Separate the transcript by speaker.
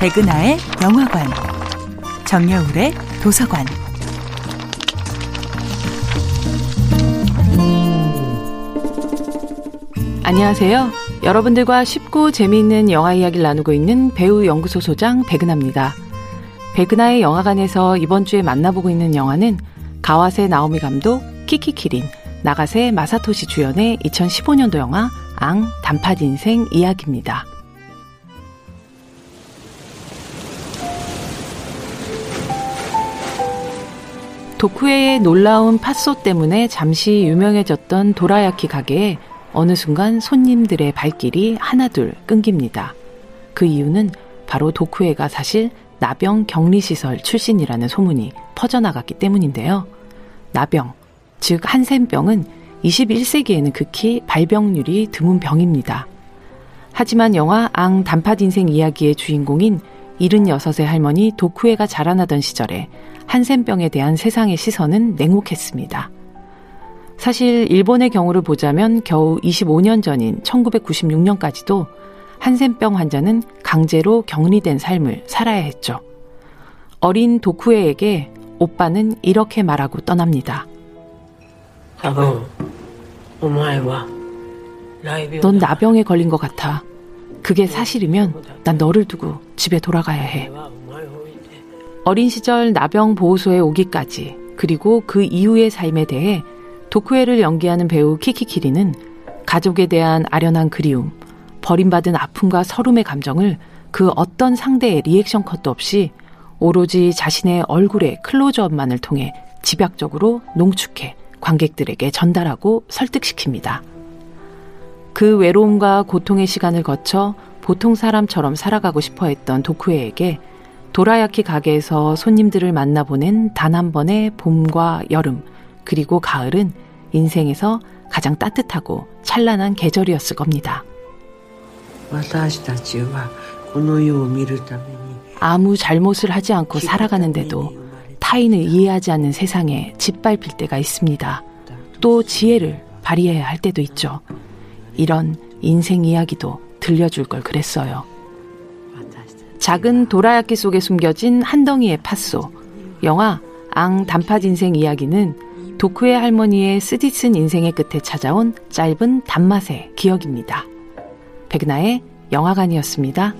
Speaker 1: 백은하의 영화관, 정여울의 도서관.
Speaker 2: 안녕하세요. 여러분들과 쉽고 재미있는 영화 이야기를 나누고 있는 배우 연구소 소장 백은하입니다. 백은하의 영화관에서 이번 주에 만나보고 있는 영화는 가와세 나오미 감독, 키키키린, 나가세 마사토시 주연의 2015년도 영화 앙 단팥 인생 이야기입니다. 도쿠에의 놀라운 팥소 때문에 잠시 유명해졌던 도라야키 가게에 어느 순간 손님들의 발길이 하나둘 끊깁니다. 그 이유는 바로 도쿠에가 사실 나병 격리시설 출신이라는 소문이 퍼져나갔기 때문인데요. 나병, 즉 한센병은 21세기에는 극히 발병률이 드문 병입니다. 하지만 영화 앙 단팥 인생 이야기의 주인공인 76의 할머니 도쿠에가 자라나던 시절에 한센병에 대한 세상의 시선은 냉혹했습니다. 사실 일본의 경우를 보자면 겨우 25년 전인 1996년까지도 한센병 환자는 강제로 격리된 삶을 살아야 했죠. 어린 도쿠에에게 오빠는 이렇게 말하고 떠납니다. 넌 나병에 걸린 것 같아. 그게 사실이면 난 너를 두고 집에 돌아가야 해. 어린 시절 나병 보호소에 오기까지 그리고 그 이후의 삶에 대해 도쿠에를 연기하는 배우 키키키리는 가족에 대한 아련한 그리움, 버림받은 아픔과 서름의 감정을 그 어떤 상대의 리액션 컷도 없이 오로지 자신의 얼굴의 클로즈업만을 통해 집약적으로 농축해 관객들에게 전달하고 설득시킵니다. 그 외로움과 고통의 시간을 거쳐 보통 사람처럼 살아가고 싶어 했던 도쿠에에게 도라야키 가게에서 손님들을 만나보낸 단 한 번의 봄과 여름, 그리고 가을은 인생에서 가장 따뜻하고 찬란한 계절이었을 겁니다. 아무 잘못을 하지 않고 살아가는데도 타인을 이해하지 않는 세상에 짓밟힐 때가 있습니다. 또 지혜를 발휘해야 할 때도 있죠. 이런 인생 이야기도 들려줄 걸 그랬어요. 작은 도라야끼 속에 숨겨진 한 덩이의 팥소. 영화 앙 단팥 인생 이야기는 도쿠의 할머니의 쓰디쓴 인생의 끝에 찾아온 짧은 단맛의 기억입니다. 백나의 영화관이었습니다.